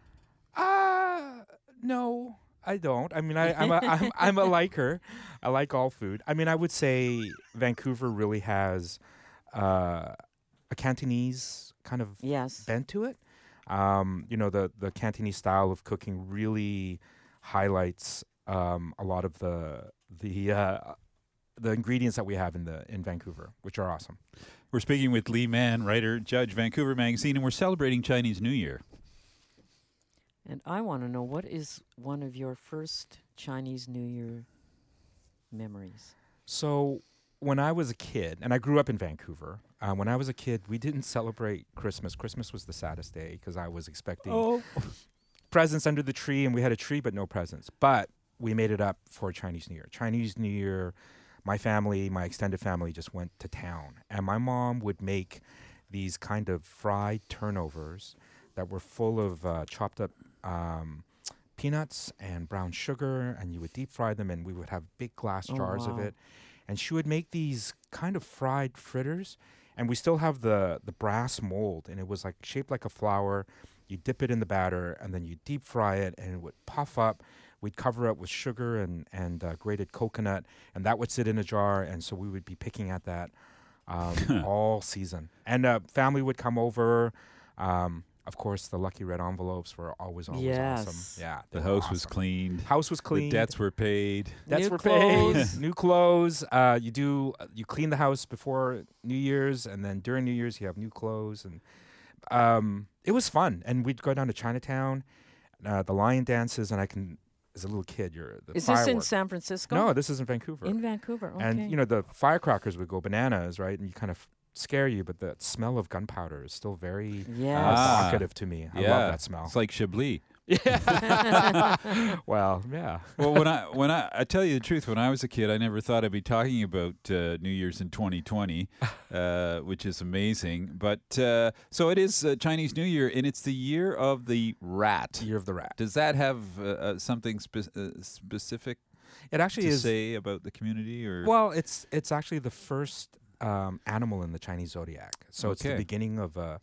Uh no, I don't. I mean, I, I'm a I'm, I'm a liker. I like all food. I mean, I would say Vancouver really has uh, a Cantonese kind of Yes. bent to it. Um, you know, the the Cantonese style of cooking really highlights um, a lot of the the uh, the ingredients that we have in the in Vancouver, which are awesome. We're speaking with Lee Man, writer, judge, Vancouver Magazine, and we're celebrating Chinese New Year. And I want to know what is one of your first Chinese New Year memories? So when I was a kid, and I grew up in Vancouver, uh, when I was a kid, we didn't celebrate Christmas. Christmas was the saddest day because I was expecting Oh. presents under the tree, and we had a tree but no presents. But we made it up for Chinese New Year. Chinese New Year, my family, my extended family, just went to town, and my mom would make these kind of fried turnovers that were full of uh, chopped up um, peanuts and brown sugar, and you would deep fry them, and we would have big glass Oh, jars of it. And she would make these kind of fried fritters, and we still have the the brass mold, and it was like shaped like a flower. You dip it in the batter, and then you deep fry it, and it would puff up. We'd cover it with sugar and and uh, grated coconut, and that would sit in a jar. And so we would be picking at that um, all season. And uh, family would come over. Um, of course, the lucky red envelopes were always always Yes. awesome. Yeah, The they were house was cleaned. House was cleaned. The debts were paid. Debts New were clothes. paid. New clothes. Uh, you do. You clean the house before New Year's, and then during New Year's you have new clothes, and um, it was fun. And we'd go down to Chinatown, uh, the lion dances, and I can, as a little kid, you're the Is this in San Francisco? No, this is in Vancouver. In Vancouver, okay. And you know the firecrackers would go bananas, right? And you kind of scare you, but the smell of gunpowder is still very Yes. uh, Ah, evocative to me. I yeah. love that smell. It's like Chablis. Yeah. well, yeah. well, when I when I I tell you the truth, when I was a kid, I never thought I'd be talking about uh, New Year's in 2020, uh, which is amazing. But uh, so it is uh, Chinese New Year, and it's the year of the rat. Year of the rat. Does that have uh, uh, something spe- uh, specific? It actually to is- say about the community, or Well, it's it's actually the first um, animal in the Chinese zodiac, so it's the beginning of a,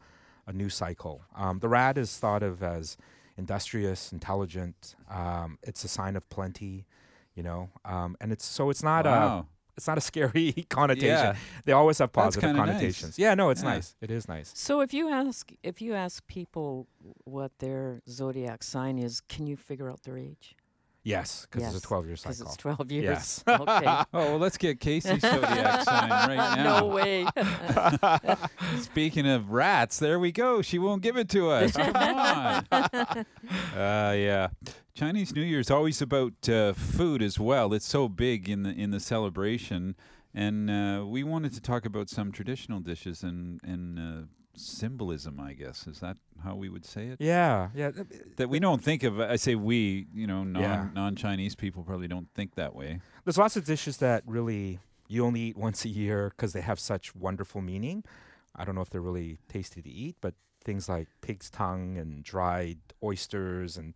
a new cycle. Um, the rat is thought of as industrious, intelligent. Um, it's a sign of plenty, you know, um, and it's so it's not a it's not a scary connotation. Yeah. They always have positive kinda nice. connotations. Yeah, no, it's Yeah. nice. It is nice. So if you ask if you ask people what their zodiac sign is, can you figure out their age? Yes, because it's a 12 year cycle. it's 12 years. Yes. Okay. oh, well, let's get Casey's zodiac sign right now. No way. Speaking of rats, there we go. She won't give it to us. Come on. uh, yeah. Chinese New Year is always about uh, food as well. It's so big in the in the celebration, and uh, we wanted to talk about some traditional dishes and and uh, symbolism. I guess is that how we would say it? Yeah, yeah. That uh, we don't think of. I say we. You know, non Yeah. non Chinese people probably don't think that way. There's lots of dishes that really you only eat once a year because they have such wonderful meaning. I don't know if they're really tasty to eat, but things like pig's tongue and dried oysters and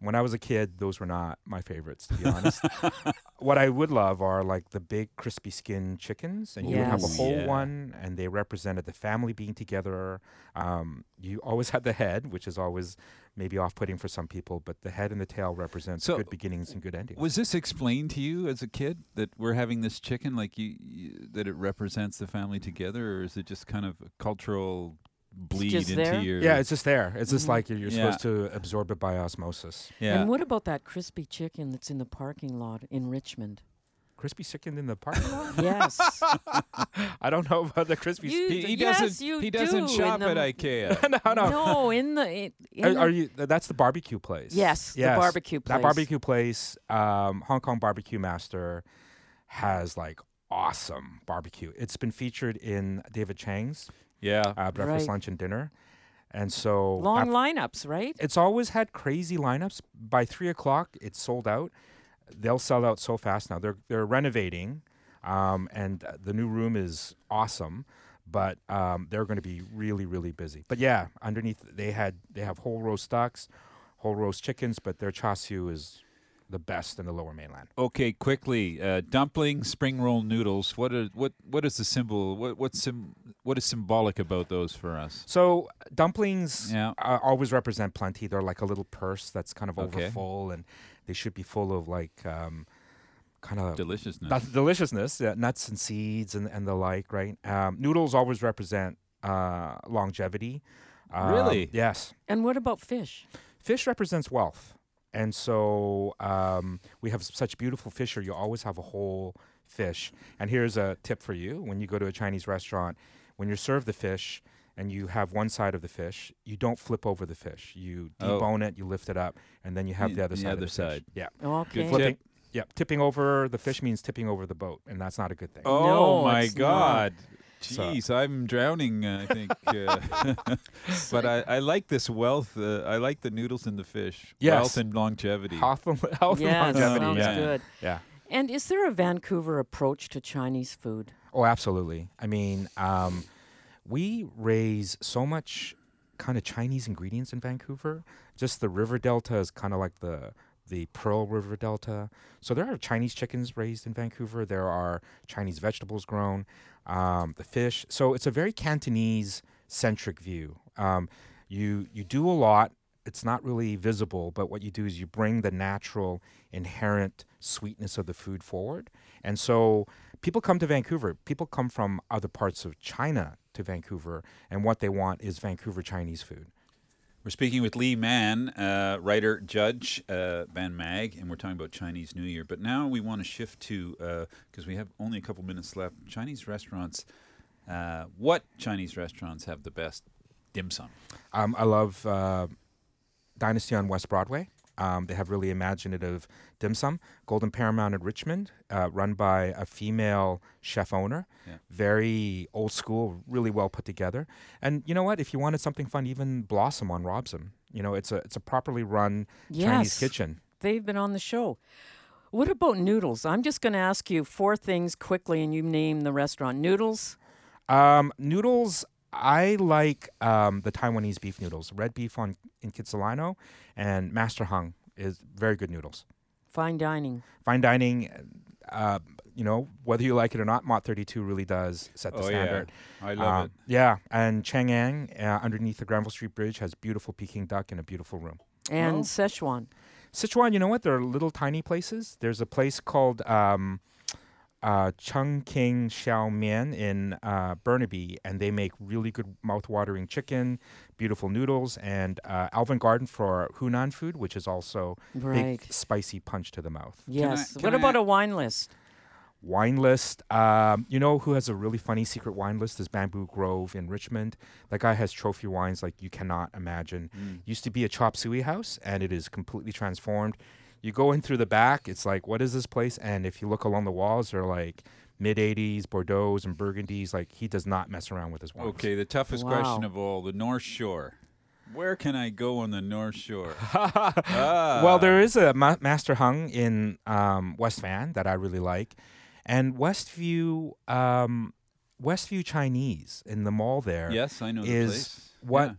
when I was a kid, those were not my favorites, to be honest. what I would love are like the big crispy skin chickens, and you would have a whole Yeah. one, and they represented the family being together. Um, you always had the head, which is always maybe off-putting for some people, but the head and the tail represents So, good beginnings and good endings. Was this explained to you as a kid that we're having this chicken, like you, you that it represents the family together, or is it just kind of a cultural bleed into there? your? Yeah, it's just there. It's just Mhm. like you're, you're Yeah. supposed to absorb it by osmosis. yeah. And what about that crispy chicken that's in the parking lot in Richmond? Crispy chicken in the parking lot? Yes. I don't know about the crispy. You- he, he yes, doesn't. you he doesn't do in shop the- at IKEA. no, no. No, in the in, in Are, the- are you? That's the barbecue place. Yes, the Yes. barbecue That place. barbecue place, um, Hong Kong Barbecue Master, has like awesome barbecue. It's been featured in David Chang's yeah. uh, breakfast, Right. lunch, and dinner, and so long lineups, right? it's always had crazy lineups. By three o'clock, it's sold out. They'll sell out so fast now. They're they're renovating, um, and uh, the new room is awesome. But um, they're going to be really really busy. But yeah, underneath they had they have whole roast ducks, whole roast chickens, but their char siu is the best in the Lower Mainland. Okay, quickly. Uh, dumpling, spring roll noodles. What are what what is the symbol? What what's sim, what is symbolic about those for us? So dumplings Yeah. uh, always represent plenty. They're like a little purse that's kind of Okay. overfull, and they should be full of like um, kind of Deliciousness. That's deliciousness, yeah, nuts and seeds and, and the like, right? Um, noodles always represent uh, longevity. Um, Really? Yes. And what about fish? Fish represents wealth. And so um, we have such beautiful fish here. You always have a whole fish. And here's a tip for you when you go to a Chinese restaurant, when you're served the fish and you have one side of the fish, you don't flip over the fish. You Oh. debone it, you lift it up, and then you have Y- the other the side. other of the fish. side. Yeah. Okay. Good Flipping, tip. yeah, tipping over the fish means tipping over the boat, and that's not a good thing. Oh No, my God! not. God. So- Jeez, I'm drowning. uh, I think, uh, but I, I like this wealth. Uh, I like the noodles and the fish. Yes. Wealth and longevity. Health and, health and longevity. sounds yeah. good. Yeah. And is there a Vancouver approach to Chinese food? Oh, absolutely. I mean, um, we raise so much kind of Chinese ingredients in Vancouver. Just the river delta is kind of like the the Pearl River Delta. So there are Chinese chickens raised in Vancouver. There are Chinese vegetables grown, um, the fish. So it's a very Cantonese centric view. Um, you you do a lot. It's not really visible, but what you do is you bring the natural, inherent sweetness of the food forward. And so people come to Vancouver. People come from other parts of China to Vancouver, and what they want is Vancouver Chinese food. We're speaking with Lee Man, uh, writer, judge, uh, Van Mag, and we're talking about Chinese New Year. But now we want to shift to, because we have only a couple minutes left, Chinese restaurants. Uh, what Chinese restaurants have the best dim sum? Um, I love uh, Dynasty on West Broadway. Um, they have really imaginative dim sum. Golden Paramount in Richmond, uh, run by a female chef owner. Yeah. Very old school, really well put together. And you know what? If you wanted something fun, even Blossom on Robson. You know, it's a it's a properly run Chinese kitchen. They've been on the show. What about noodles? I'm just going to ask you four things quickly, and you name the restaurant. Noodles. Um, noodles. I like um, the Taiwanese beef noodles, red beef on in Kitsilano, and Master Hung is very good noodles. Fine dining. Fine dining, uh, you know, whether you like it or not, Mott 32 really does set the Oh, yeah. standard. I love Uh, it. Yeah, and Chang'an uh, underneath the Granville Street Bridge has beautiful Peking duck in a beautiful room. And Oh. Szechuan. Sichuan, you know what? There are little tiny places. There's a place called um, uh, Chung King Xiao Mian in uh, Burnaby, and they make really good mouth-watering chicken, beautiful noodles, and uh, Alvin Garden for Hunan food, which is also Right. big spicy punch to the mouth. Yes. what about a wine list? Wine list. Um, you know who has a really funny secret wine list? Is Bamboo Grove in Richmond. That guy has trophy wines like you cannot imagine. Mm. Used to be a chop suey house, and it is completely transformed. You go in through the back, it's like, what is this place? And if you look along the walls, they're like mid 80s Bordeaux's and Burgundies. Like he does not mess around with his wines. Okay, the toughest Wow. question of all the North Shore. Where can I go on the North Shore? Ah. Well, there is a ma- Master Hung in um, West Van that I really like, and Westview, um, Westview Chinese in the mall there. Yes, I know the Is place. what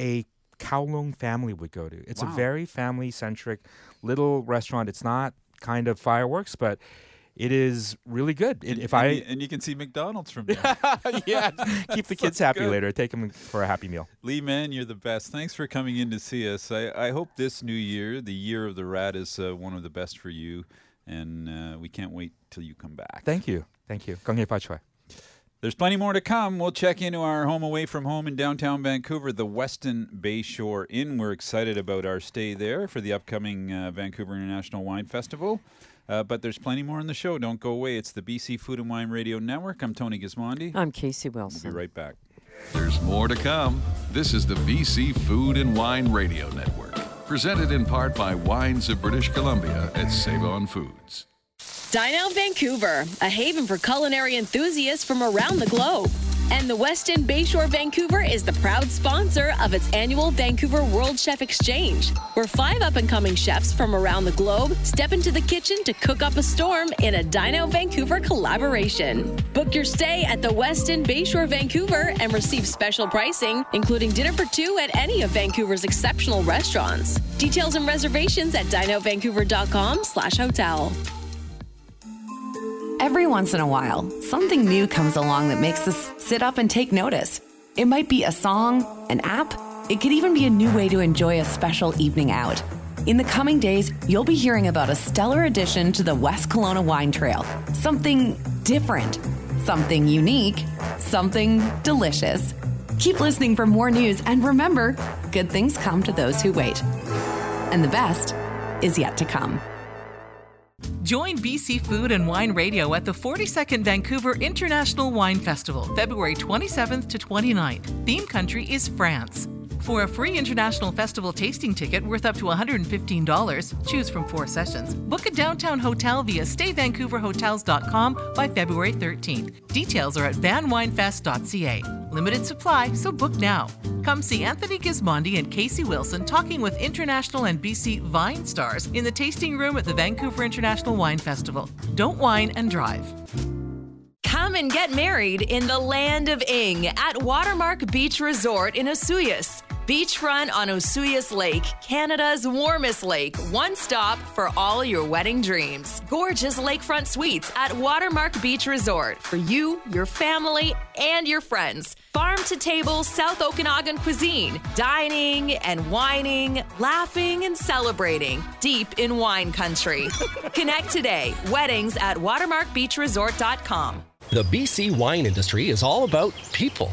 a Kowloon family would go to. It's Wow. a very family centric little restaurant. It's not kind of fireworks, but it is really good. It, And- if and I you- and you can see McDonald's from there. yeah, keep the kids happy good. later. Take them for a happy meal. Lee, man, you're the best. Thanks for coming in to see us. I, I hope this new year, the year of the rat, is uh, one of the best for you, and uh, we can't wait till you come back. Thank you, thank you. Gong Hei Fa Choi. There's plenty more to come. We'll check into our home away from home in downtown Vancouver, the Weston Bay Shore Inn. We're excited about our stay there for the upcoming uh, Vancouver International Wine Festival. Uh, but there's plenty more in the show. Don't go away. It's the BC Food and Wine Radio Network. I'm Tony Gismondi. I'm Casey Wilson. We'll be right back. There's more to come. This is the BC Food and Wine Radio Network, presented in part by Wines of British Columbia at Save On Foods. Dine Out Vancouver, a haven for culinary enthusiasts from around the globe. And the Westin Bayshore Vancouver is the proud sponsor of its annual Vancouver World Chef Exchange, where five up and coming chefs from around the globe step into the kitchen to cook up a storm in a Dine Out Vancouver collaboration. Book your stay at the Westin Bayshore Vancouver and receive special pricing, including dinner for two at any of Vancouver's exceptional restaurants. Details and reservations at dineoutvancouver.com slash hotel. Every once in a while, something new comes along that makes us sit up and take notice. It might be a song, an app, it could even be a new way to enjoy a special evening out. In the coming days, you'll be hearing about a stellar addition to the West Kelowna Wine Trail. Something different, something unique, something delicious. Keep listening for more news and remember, good things come to those who wait. And the best is yet to come. Join BC Food and Wine Radio at the 42nd Vancouver International Wine Festival, February 27th to 29th. Theme country is France. For a free international festival tasting ticket worth up to $115, choose from four sessions. Book a downtown hotel via stayvancouverhotels.com by February 13th. Details are at vanwinefest.ca. Limited supply, so book now. Come see Anthony Gismondi and Casey Wilson talking with international and BC Vine stars in the tasting room at the Vancouver International Wine Festival. Don't wine and drive. Come and get married in the land of Ing at Watermark Beach Resort in Osoyoos. Beachfront on Osoyoos Lake, Canada's warmest lake. One stop for all your wedding dreams. Gorgeous lakefront suites at Watermark Beach Resort for you, your family, and your friends. Farm to table South Okanagan cuisine. Dining and wining, laughing and celebrating. Deep in wine country. Connect today. Weddings at watermarkbeachresort.com. The BC wine industry is all about people.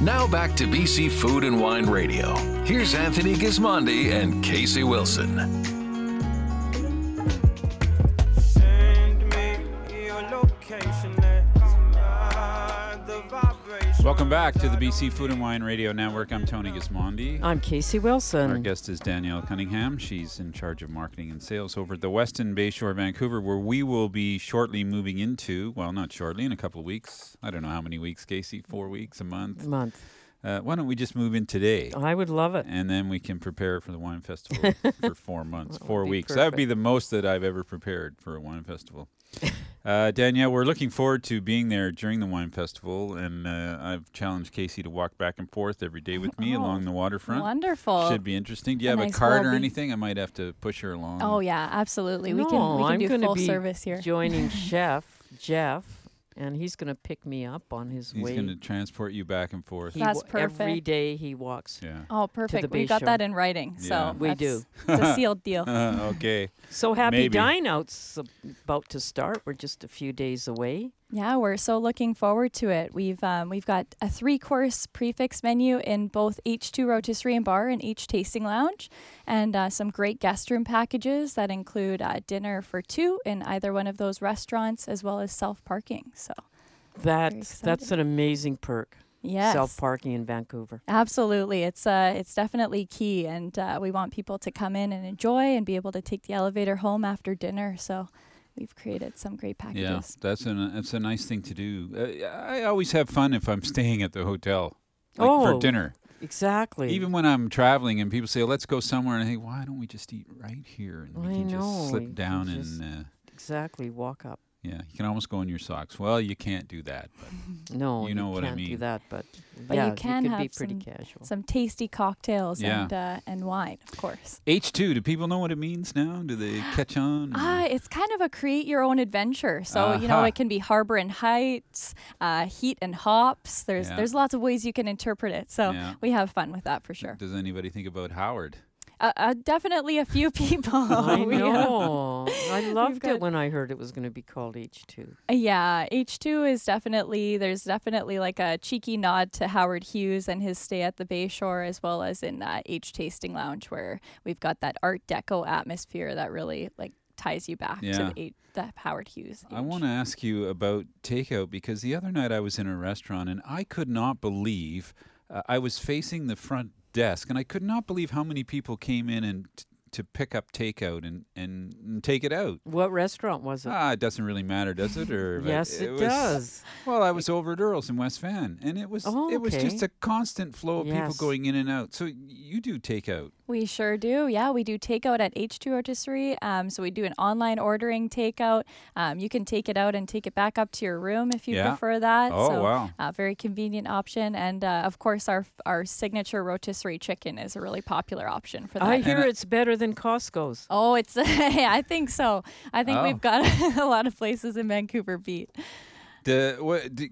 Now back to BC Food and Wine Radio. Here's Anthony Gismondi and Casey Wilson. Welcome back to the BC Food and Wine Radio Network. I'm Tony Gismondi. I'm Casey Wilson. Our guest is Danielle Cunningham. She's in charge of marketing and sales over at the Westin Bayshore, Vancouver, where we will be shortly moving into. Well, not shortly, in a couple of weeks. I don't know how many weeks, Casey. Four weeks, a month. A month. Uh, why don't we just move in today? I would love it. And then we can prepare for the wine festival for four months, four weeks. That would be the most that I've ever prepared for a wine festival. uh, Danielle, we're looking forward to being there during the wine festival, and uh, I've challenged Casey to walk back and forth every day with me Oh, along the waterfront. wonderful. Should be interesting. Do you A have nice a cart or well-be- anything? I might have to push her along. Oh yeah, absolutely. We can we can I'm do gonna full be service here. joining Chef Jeff, and he's going to pick me up on his He's way. going to transport you back and forth. He That's wa- Every perfect. Every day he walks. Yeah. Oh, perfect. We got Bayshore. that in writing, so Yeah. We do. It's a sealed deal. Uh, okay. So happy Maybe. dine out's about to start. We're just a few days away. Yeah, we're so looking forward to it. We've um, we've got a three-course prefix menu in both H2 Rotisserie and Bar and H Tasting Lounge, and uh, some great guest room packages that include uh, dinner for two in either one of those restaurants, as well as self parking. So That's that's an amazing perk. Yes. Self parking in Vancouver. Absolutely, it's uh, it's definitely key, and uh, we want people to come in and enjoy and be able to take the elevator home after dinner. So, we've created some great packages. Yeah, that's a that's a nice thing to do. Uh, I always have fun if I'm staying at the hotel, like Oh, for dinner. Exactly. Even when I'm traveling and people say, "Let's go somewhere," and I think, "Why don't we just eat right here and we I can know, just you slip can down just- and uh, Exactly. Walk up. Yeah, you can almost go in your socks." Well, you can't do that. But No, you know what can't I mean. do that, but But yeah, you can could have be pretty some, casual. some tasty cocktails Yeah. and uh, and wine, of course. H two. Do people know what it means now? Do they catch on? Ah, it's kind of a create your own adventure. So you know, it can be harbor and heights, uh, heat and hops. There's Yeah. there's lots of ways you can interpret it. So Yeah. we have fun with that for sure. Does anybody think about Howard? Uh, uh, definitely a few people. I We have- know. I loved got- it when I heard it was going to be called H2. Uh, Yeah, H2 is definitely, there's definitely like a cheeky nod to Howard Hughes and his stay at the Bayshore, as well as in uh, H Tasting Lounge, where we've got that Art Deco atmosphere that really like ties you back Yeah. to the, H- the Howard Hughes. I want to ask you about takeout because the other night I was in a restaurant and I could not believe uh, I was facing the front desk and I could not believe how many people came in and t- to pick up takeout and, and, and take it out. What restaurant was it? Ah, it doesn't really matter, does it? Or Yes, it was- does. Well, I was over at Earl's in West Van, and it was Oh, it was just a constant flow of people going in and out. So you do takeout. We sure do. Yeah, we do takeout at H2 Rotisserie. Um, so we do an online ordering takeout. Um, you can take it out and take it back up to your room if you Yeah. prefer that. Oh, so, wow. Uh, very convenient option. And uh, of course, our our signature rotisserie chicken is a really popular option for that. I hear it's better than Costco's. Oh, it's. I think so. I think Oh. we've got a lot of places in Vancouver beat. The what d-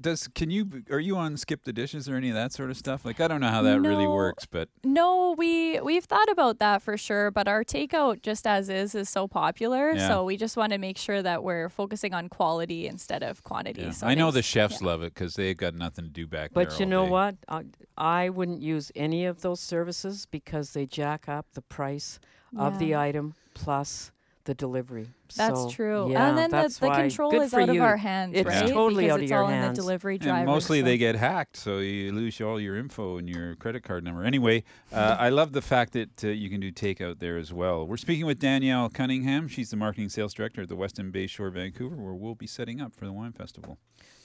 does can you are you on skip the dishes or any of that sort of stuff? Like I don't know how that really works, but No, we we've thought about that for sure, but our takeout just as is is so popular, Yeah. so we just want to make sure that we're focusing on quality instead of quantity. yeah. So I know the things- chefs love it because they've got nothing to do back there. But you all know day. what? I, I wouldn't use any of those services because they jack up the price of the item plus the delivery. That's So, true. Yeah, and then the, that's the why. control Good is for out of our hands, It's right? totally because out of it's your all in hands. the delivery And mostly so- they get hacked, so you lose all your info and your credit card number. Anyway, uh, I love the fact that uh, you can do takeout there as well. We're speaking with Danielle Cunningham. She's the marketing sales director at the Westin Bayshore, Vancouver, where we'll be setting up for the wine festival.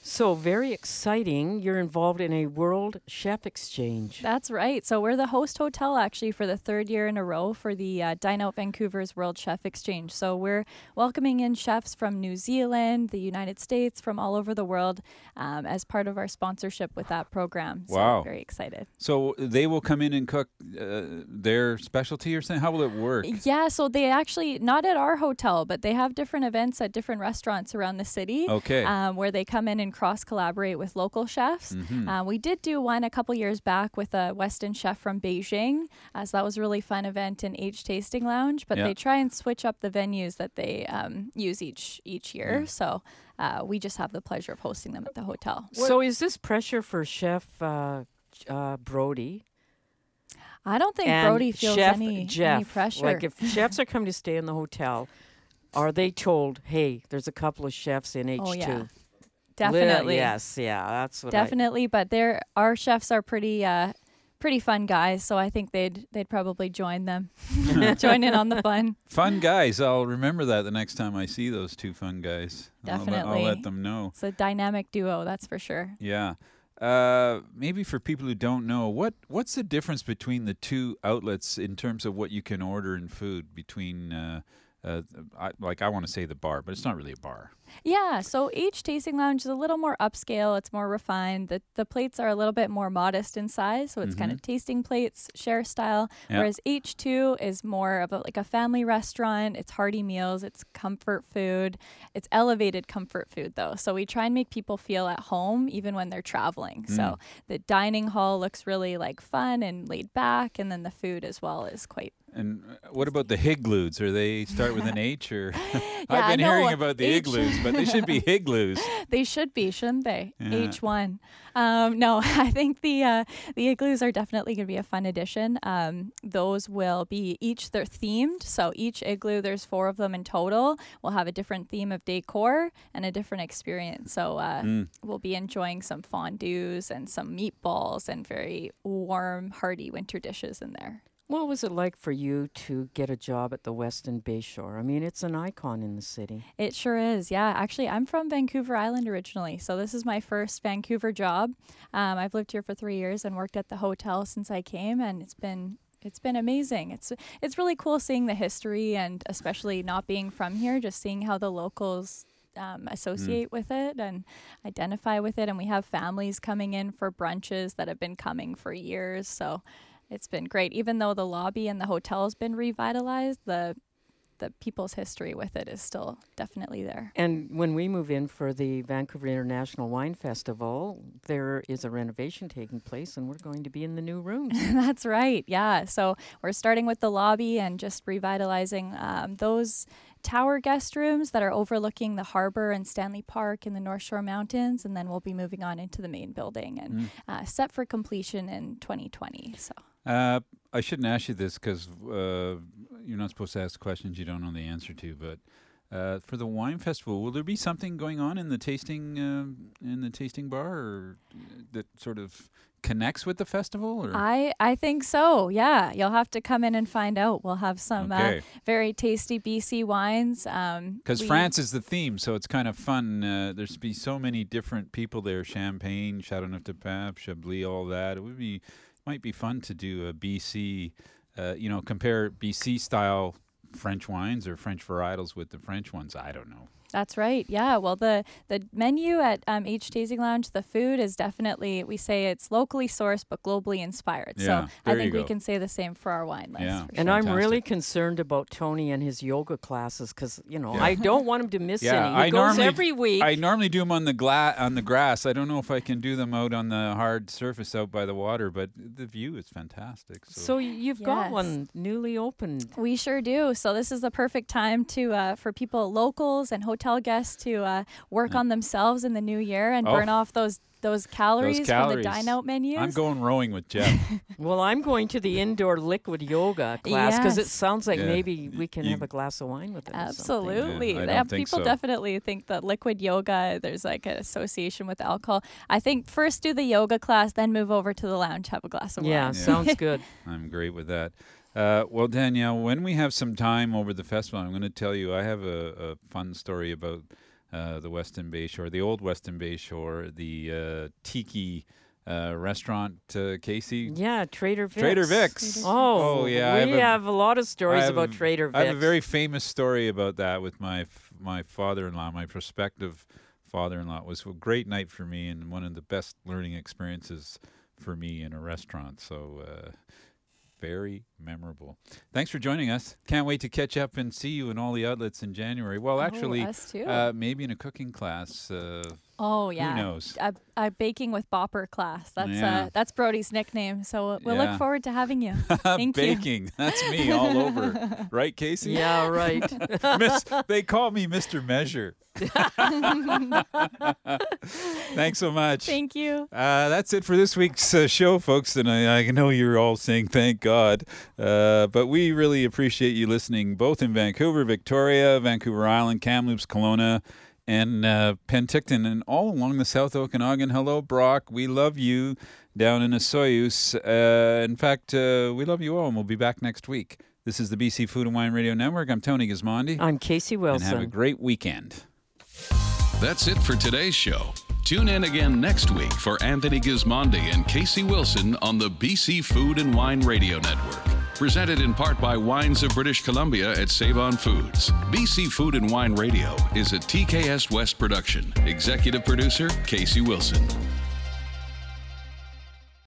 So very exciting. You're involved in a World Chef Exchange. That's right. So we're the host hotel actually for the third year in a row for the uh, Dine Out Vancouver's World Chef Exchange. So we're welcoming in chefs from New Zealand, the United States, from all over the world um, as part of our sponsorship with that program. So Wow. very excited. So they will come in and cook uh, their specialty or something? How will it work? Yeah, so they actually not at our hotel, but they have different events at different restaurants around the city. Okay. um, where they come in and cross collaborate with local chefs. Mhm. Uh, we did do one a couple years back with a Western chef from Beijing, uh, so that was a really fun event in H Tasting Lounge. But Yeah. they try and switch up the venues that they um, use each each year. Mm. So. Uh, we just have the pleasure of hosting them at the hotel. So is this pressure for Chef uh, uh, Brody? I don't think and Brody feels Chef any, Jeff, any pressure. Like if chefs are coming to stay in the hotel, are they told, "Hey, there's a couple of chefs in H2"? Oh, yeah. Li- Definitely. yes, yeah, that's what I- Definitely, but they're our chefs are pretty uh pretty fun guys, so I think they'd they'd probably join them. join in on the fun. Fun guys. I'll remember that the next time I see those two fun guys. I'll let- Definitely. I'll let them know. It's a dynamic duo, that's for sure. Yeah. Uh, maybe for people who don't know, what what's the difference between the two outlets in terms of what you can order in food? Between, uh, uh, I, like I want to say the bar, but it's not really a bar. Yeah, so H Tasting Lounge is a little more upscale. It's more refined. The the plates are a little bit more modest in size, so it's kind of tasting plates, share style. Yeah. Whereas H two is more of a, like a family restaurant. It's hearty meals. It's comfort food. It's elevated comfort food though. So we try and make people feel at home even when they're traveling. So Mm. the dining hall looks really like fun and laid back, and then the food as well is quite And uh, what about the higloos? Are they start with an H or? I've been no, hearing about the H- igloos, but they should be higloos. they should be, shouldn't they? Yeah. H one. Um, no, I think the uh, the igloos are definitely going to be a fun addition. Um, those will be each they're themed. So each igloo, there's four of them in total, will have a different theme of decor and a different experience. So uh, Mm. we'll be enjoying some fondues and some meatballs and very warm, hearty winter dishes in there. What was it like for you to get a job at the Westin Bayshore? I mean, it's an icon in the city. It sure is. Yeah. Actually, I'm from Vancouver Island originally. So this is my first Vancouver job. Um, I've lived here for three years and worked at the hotel since I came, and it's been. It's been amazing. It's it's really cool seeing the history and especially not being from here, just seeing how the locals um, associate with it and identify with it. And we have families coming in for brunches that have been coming for years. So it's been great. Even though the lobby and the hotel has been revitalized, the the people's history with it is still definitely there. And when we move in for the Vancouver International Wine Festival, there is a renovation taking place, and we're going to be in the new rooms. That's right. Yeah. So we're starting with the lobby and just revitalizing um, those tower guest rooms that are overlooking the harbor and Stanley Park in the North Shore Mountains. And then we'll be moving on into the main building and Mm. uh, set for completion in 2020. So. Uh, I shouldn't ask you this because uh, you're not supposed to ask questions you don't know the answer to. But uh, for the wine festival, will there be something going on in the tasting uh, in the tasting bar, or uh, that sort of connects with the festival? Or I, I think so. Yeah, you'll have to come in and find out. We'll have some Okay. uh, very tasty BC wines. Um, because we- France is the theme, so it's kind of fun. Uh, there's be so many different people there: Champagne, Chateauneuf de Pape, Chablis, all that. It would be might be fun to do a BC. Uh, you know, compare BC style French wines or French varietals with the French ones. I don't know. That's right. Yeah. Well, the the menu at um, H Tasting Lounge, the food is definitely we say it's locally sourced but globally inspired. Yeah, so I there you think we can say the same for our wine list. for And sure. I'm really concerned about Tony and his yoga classes because, you know, Yeah. I don't want him to miss Yeah, any. He I goes normally every week. I normally do them on the gla- on the grass. I don't know if I can do them out on the hard surface out by the water, but the view is fantastic. So, so you've got one newly opened. We sure do. So this is the perfect time to uh, for people, locals and hotel guests, to uh, work on themselves in the new year and Oh. burn off those those calories, from calories. the dine out menus. I'm going rowing with Jeff. Well, I'm going to the indoor liquid yoga class because it sounds like Yeah. maybe we can You- have a glass of wine with it. Absolutely. Yeah, I Yeah, don't think people so. definitely think that liquid yoga, there's like an association with alcohol. I think first do the yoga class, then move over to the lounge, have a glass of wine. Yeah, sounds good. I'm great with that. Uh, well, Danielle, when we have some time over the festival, I'm going to tell you I have a, a fun story about uh, the Westin Bayshore, the old Westin Bayshore, the uh, tiki uh, restaurant, uh, Casey. Yeah, Trader Vic's. Trader Vic's. Oh, Oh, yeah, I We have a- have a lot of stories have about a- Trader Vic's. I have a very famous story about that with my f- my father-in-law, my prospective father-in-law. It was a great night for me and one of the best learning experiences for me in a restaurant. So uh, very memorable. Thanks for joining us. Can't wait to catch up and see you in all the outlets in January. Well, Oh, actually, us too. Uh, maybe in a cooking class. Uh, Oh yeah. Who knows? A, a baking with Bopper class. That's Yeah. uh, that's Brody's nickname. So we'll Yeah. look forward to having you. Thank you. Baking. That's me all over. Right, Casey? Yeah, right. Miss, they call me Mr. Measure. Thanks so much. Thank you. Uh, that's it for this week's uh, show, folks. And I, I know you're all saying thank God. Uh, but we really appreciate you listening, both in Vancouver, Victoria, Vancouver Island, Kamloops, Kelowna, and uh, Penticton, and all along the South Okanagan. Hello, Brock. We love you down in Osoyoos. Uh, in fact, uh, we love you all, and we'll be back next week. This is the BC Food and Wine Radio Network. I'm Tony Gismondi. I'm Casey Wilson. And Wilson. have a great weekend. That's it for today's show. Tune in again next week for Anthony Gismondi and Casey Wilson on the BC Food and Wine Radio Network. Presented in part by Wines of British Columbia at Save On Foods. BC Food and Wine Radio is a TKS West production. Executive producer Casey Wilson.